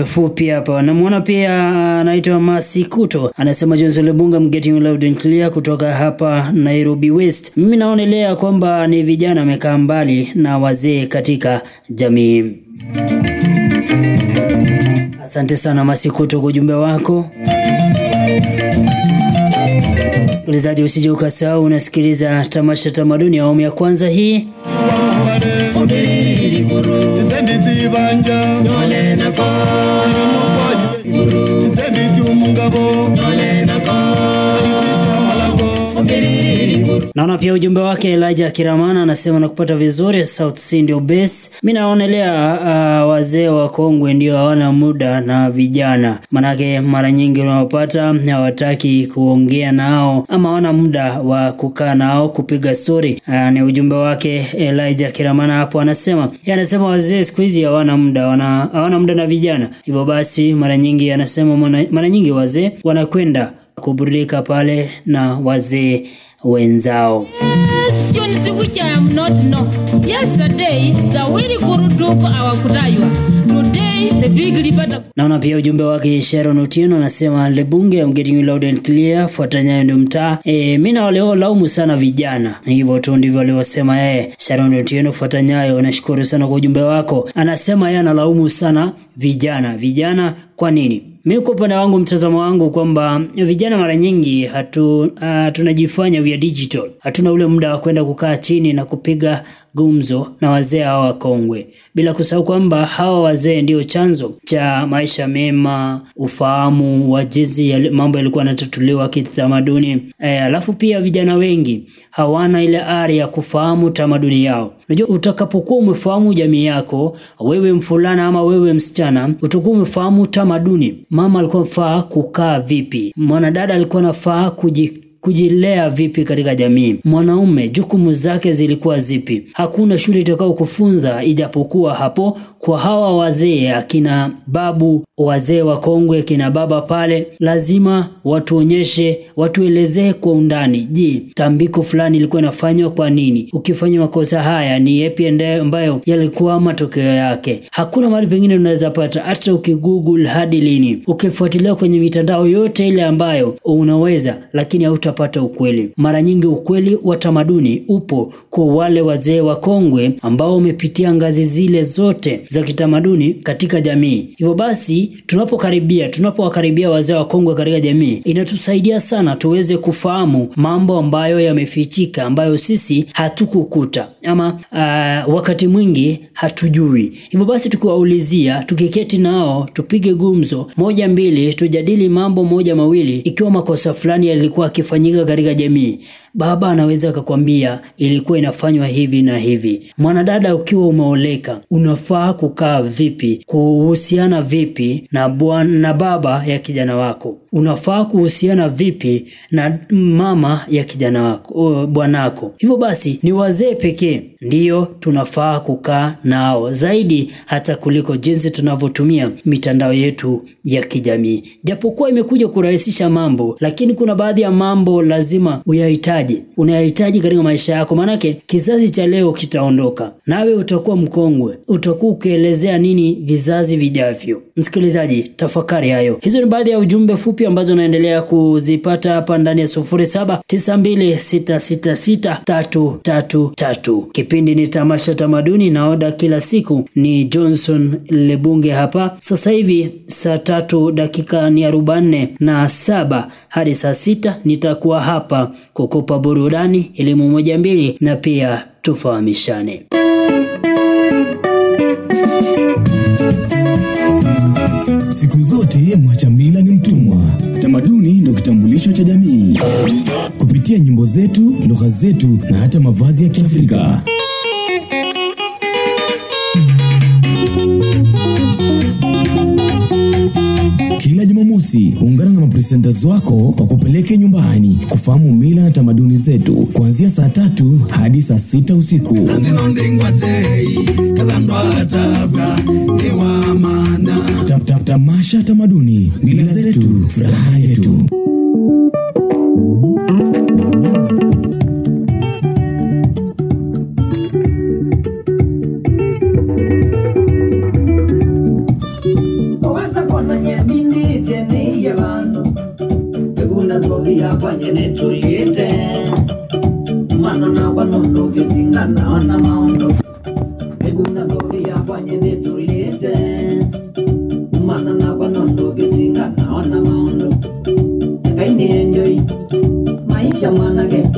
jumbe fupi hapa. Namwona pia anaitwa Masikuto anasema Johnson Lebunga, I'm getting loud and clear kutoka hapa Nairobi West. Mimi naonelea kwamba ni vijana wamekaa mbali na wazee katika jamii. Asante sana Masikuto kwa ujumbe wako. Msikilizaji, usije ukasahau unasikiliza tamasha tamaduni ya awamu ya kwanza hii Naona pia ujumbe wake Elijah Kiramana anasema nakupata vizuri South Sea ndio base. Mimi naonelea uh, wazee wa kongwe ndio hawana muda na vijana, manake mara nyingi unawapata hawataki kuongea nao ama hawana muda wa kukaa nao kupiga story. Uh, ni ujumbe wake Elijah Kiramana hapo anasema, yeye anasema wazee siku hizi hawana muda, wana hawana muda na vijana. Hivyo basi mara nyingi anasema mara nyingi wazee wanakwenda kuburudika pale na wazee wenzao. Naona pia ujumbe wake Sharon Otieno anasema Lebunge, I'm getting you loud and clear, fuata nyayo ndio mtaa. E, mimi na wale laumu sana vijana, hivyo tu ndivyo alivyosema yeye. Sharon Otieno, fuata nyayo. Nashukuru sana kwa ujumbe wako. Anasema yeye analaumu sana vijana. Vijana kwa nini? Mimi kwa upande wangu, mtazamo wangu kwamba vijana mara nyingi hatu uh, tunajifanya we are digital, hatuna ule muda wa kwenda kukaa chini na kupiga gumzo na wazee hawa wakongwe, bila kusahau kwamba hawa wazee ndio chanzo cha maisha mema, ufahamu wa jinsi ya mambo yalikuwa yanatatuliwa kitamaduni. E, alafu pia vijana wengi hawana ile ari ya kufahamu tamaduni yao. Unajua, utakapokuwa umefahamu jamii yako, wewe mfulana ama wewe msichana, utakuwa umefahamu tamaduni. Mama alikuwa anafaa kukaa vipi, mwanadada alikuwa anafaa kuji kujilea vipi katika jamii. Mwanaume jukumu zake zilikuwa zipi? Hakuna shule itakao kufunza, ijapokuwa hapo kwa hawa wazee akina babu, wazee wakongwe, akina baba pale, lazima watuonyeshe, watuelezee kwa undani. Je, tambiko fulani ilikuwa inafanywa kwa nini? Ukifanya makosa haya ni yapi ambayo yalikuwa matokeo yake? Hakuna mahali pengine unaweza pata, hata ukigoogle hadi lini, ukifuatilia kwenye mitandao yote ile ambayo unaweza, lakini hautapata ukweli. Mara nyingi ukweli wa tamaduni upo kwa wale wazee wakongwe ambao wamepitia ngazi zile zote za kitamaduni katika jamii. Hivyo basi, tunapokaribia tunapowakaribia wazee wakongwe katika jamii, inatusaidia sana tuweze kufahamu mambo ambayo yamefichika, ambayo sisi hatukukuta ama uh, wakati mwingi hatujui. Hivyo basi, tukiwaulizia, tukiketi nao, tupige gumzo moja mbili, tujadili mambo moja mawili, ikiwa makosa fulani yalikuwa akifanyika katika jamii, baba anaweza akakwambia ilikuwa inafanywa hivi na hivi. Mwanadada, ukiwa umeoleka, unafaa kukaa vipi, kuhusiana vipi na bwana na baba ya kijana wako? Unafaa kuhusiana vipi na mama ya kijana wako, bwanako? Hivyo basi, ni wazee pekee ndiyo tunafaa kukaa nao zaidi, hata kuliko jinsi tunavyotumia mitandao yetu ya kijamii. Japokuwa imekuja kurahisisha mambo, lakini kuna baadhi ya mambo lazima uyahitaji, unayahitaji katika maisha yako, maanake kizazi cha leo kitaondoka, nawe utakuwa mkongwe, utakuwa ukielezea nini vizazi vijavyo? Msikilizaji, tafakari hayo. Hizo ni baadhi ya ujumbe fupi ambazo unaendelea kuzipata hapa ndani ya sufuri saba tisa mbili sita sita sita tatu tatu tatu. Kipindi ni tamasha tamaduni, naoda kila siku ni Johnson Lebunge hapa. Sasa hivi saa tatu dakika ni arobaini na saba hadi saa sita nitakuwa hapa kukupa burudani, elimu moja mbili, na pia tufahamishane. Siku zote mwacha mila ni mtumwa. Tamaduni ndio kitambulisho cha jamii. Kupitia nyimbo zetu, lugha zetu na hata mavazi ya Kiafrika. Mapresenters wako wakupeleke nyumbani kufahamu mila na tamaduni zetu kuanzia saa tatu hadi saa sita usiku. Ta- ta- Tamasha tamaduni, mila zetu, furaha yetu. uya kwanye netuliyete mana nakwanondo kisinganaona maondo. Ekunakauya kwanye netuliyete mana nakwanondo kisinganaona maondo. Ngainienjoi maisha mwanake.